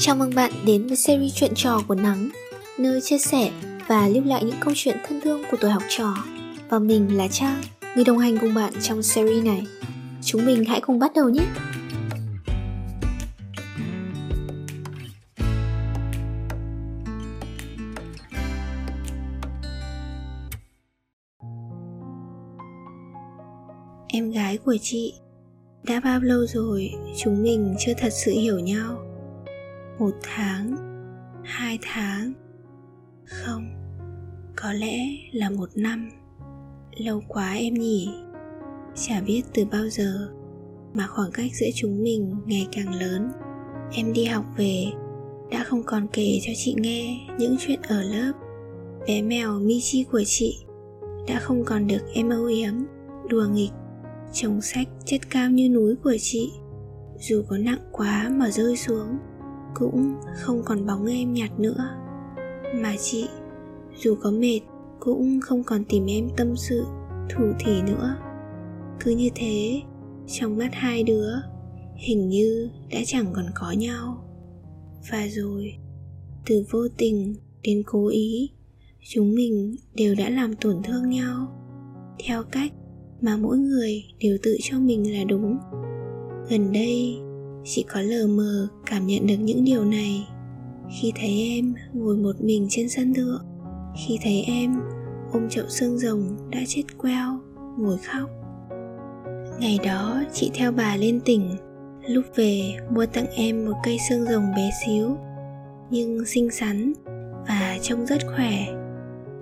Chào mừng bạn đến với series chuyện trò của Nắng, nơi chia sẻ và lưu lại những câu chuyện thân thương của tuổi học trò. Và mình là Trang, người đồng hành cùng bạn trong series này. Chúng mình hãy cùng bắt đầu nhé! Em gái của chị Đã bao lâu rồi chúng mình chưa thật sự hiểu nhau một tháng, hai tháng? Không, có lẽ là một năm. Lâu quá em nhỉ? Chả biết từ bao giờ mà khoảng cách giữa chúng mình ngày càng lớn. Em đi học về, đã không còn kể cho chị nghe những chuyện ở lớp. Bé mèo michi của chị đã không còn được em âu yếm, đùa nghịch chồng sách chất cao như núi của chị. Dù có nặng quá mà rơi xuống cũng không còn bóng em nhạt nữa. Mà chị, dù có mệt, cũng không còn tìm em tâm sự, thủ thỉ nữa. Cứ như thế, trong mắt hai đứa, hình như đã chẳng còn có nhau. Và rồi, từ vô tình đến cố ý, chúng mình đều đã làm tổn thương nhau. Theo cách mà mỗi người đều tự cho mình là đúng. Gần đây chị có lờ mờ cảm nhận được những điều này. Khi thấy em ngồi một mình trên sân thượng, khi thấy em ôm chậu xương rồng đã chết queo, ngồi khóc. Ngày đó chị theo bà lên tỉnh, lúc về mua tặng em một cây xương rồng bé xíu, nhưng xinh xắn và trông rất khỏe.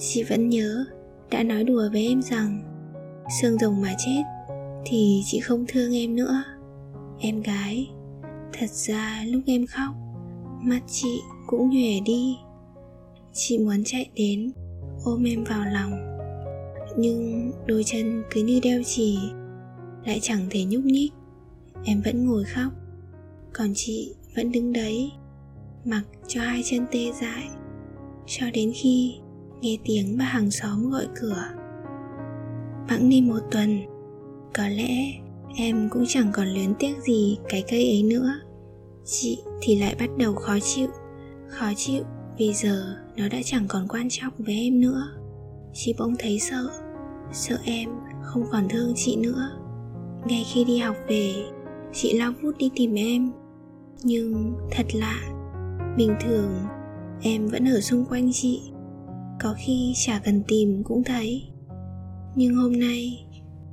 Chị vẫn nhớ, đã nói đùa với em rằng, xương rồng mà chết thì chị không thương em nữa. Em gái thật ra lúc em khóc, mắt chị cũng nhòe đi. Chị muốn chạy đến, ôm em vào lòng. Nhưng đôi chân cứ như đeo chì, lại chẳng thể nhúc nhích. Em vẫn ngồi khóc, còn chị vẫn đứng đấy, mặc cho hai chân tê dại. Cho đến khi nghe tiếng bà hàng xóm gọi cửa. Bẵng đi một tuần, có lẽ em cũng chẳng còn luyến tiếc gì cái cây ấy nữa. Chị thì lại bắt đầu khó chịu. Khó chịu vì giờ nó đã chẳng còn quan trọng với em nữa. Chị bỗng thấy sợ. Sợ em không còn thương chị nữa. Ngay khi đi học về, chị lao vút đi tìm em. Nhưng thật lạ, bình thường em vẫn ở xung quanh chị. Có khi chả cần tìm cũng thấy. Nhưng hôm nay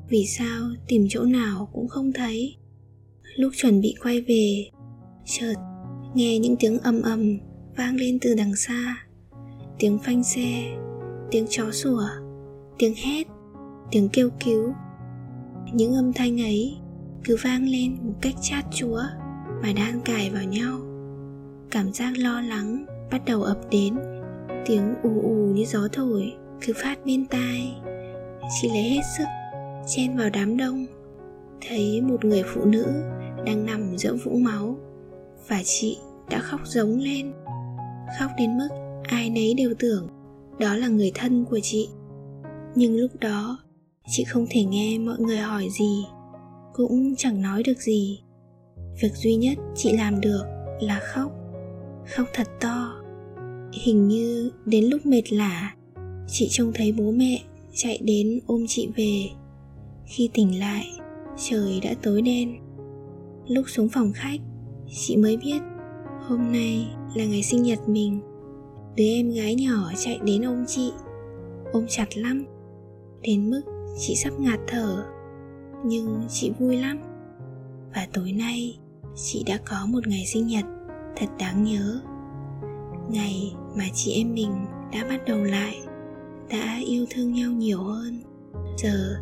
vì sao tìm chỗ nào cũng không thấy? Lúc chuẩn bị quay về, chợt nghe những tiếng ầm ầm vang lên từ đằng xa. Tiếng phanh xe, tiếng chó sủa, tiếng hét, tiếng kêu cứu. Những âm thanh ấy cứ vang lên một cách chát chúa và đan cài vào nhau. Cảm giác lo lắng bắt đầu ập đến. Tiếng ù ù như gió thổi cứ phát bên tai. Chị lấy hết sức chen vào đám đông, thấy một người phụ nữ đang nằm giữa vũng máu và chị đã khóc giống lên. Khóc đến mức ai nấy đều tưởng đó là người thân của chị. Nhưng lúc đó, chị không thể nghe mọi người hỏi gì, cũng chẳng nói được gì. Việc duy nhất chị làm được là khóc khóc thật to. Hình như đến lúc mệt lả, chị trông thấy bố mẹ chạy đến ôm chị về khi tỉnh lại, trời đã tối đen. Lúc xuống phòng khách, chị mới biết hôm nay là ngày sinh nhật mình. Đứa em gái nhỏ chạy đến ôm chị, ôm chặt lắm. Đến mức chị sắp ngạt thở, nhưng chị vui lắm. Và tối nay, chị đã có một ngày sinh nhật thật đáng nhớ. Ngày mà chị em mình đã bắt đầu lại, đã yêu thương nhau nhiều hơn. Giờ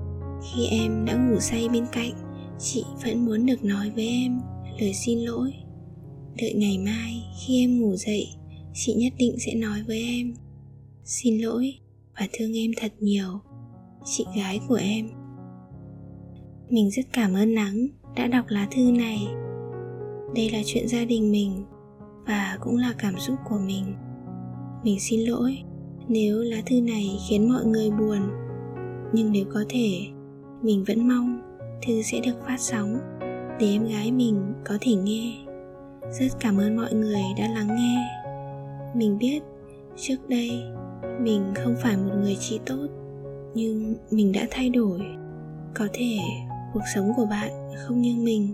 khi em đã ngủ say bên cạnh, chị vẫn muốn được nói với em lời xin lỗi. Đợi ngày mai khi em ngủ dậy, chị nhất định sẽ nói với em xin lỗi và thương em thật nhiều, chị gái của em. Mình rất cảm ơn nắng đã đọc lá thư này. Đây là chuyện gia đình mình và cũng là cảm xúc của mình. Mình xin lỗi nếu lá thư này khiến mọi người buồn, nhưng nếu có thể mình vẫn mong thư sẽ được phát sóng để em gái mình có thể nghe. Rất cảm ơn mọi người đã lắng nghe. Mình biết trước đây mình không phải một người chị tốt, nhưng mình đã thay đổi. Có thể cuộc sống của bạn không như mình,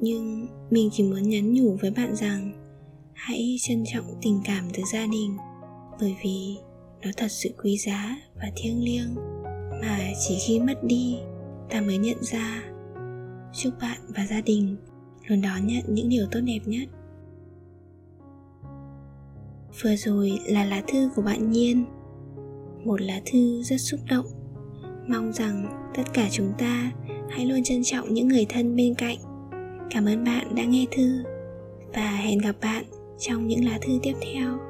nhưng mình chỉ muốn nhắn nhủ với bạn rằng hãy trân trọng tình cảm từ gia đình, bởi vì nó thật sự quý giá và thiêng liêng mà chỉ khi mất đi ta mới nhận ra. Chúc bạn và gia đình luôn đón nhận những điều tốt đẹp nhất. Vừa rồi là lá thư của bạn nhiên. Một lá thư rất xúc động. Mong rằng tất cả chúng ta hãy luôn trân trọng những người thân bên cạnh. Cảm ơn bạn đã nghe thư và hẹn gặp bạn trong những lá thư tiếp theo.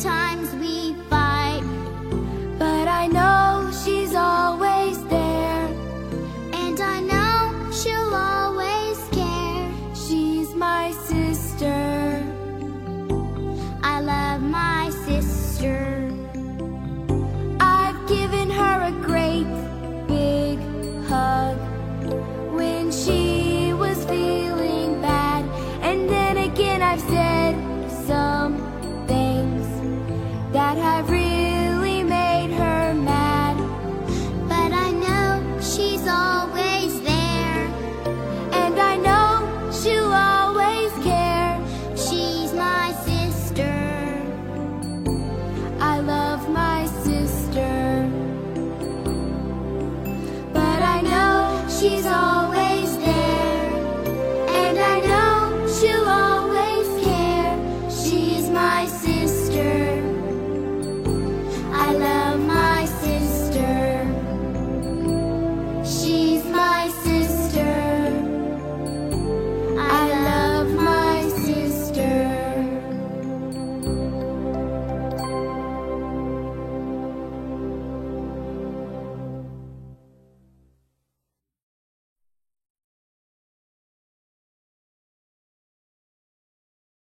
Sometimes we she's all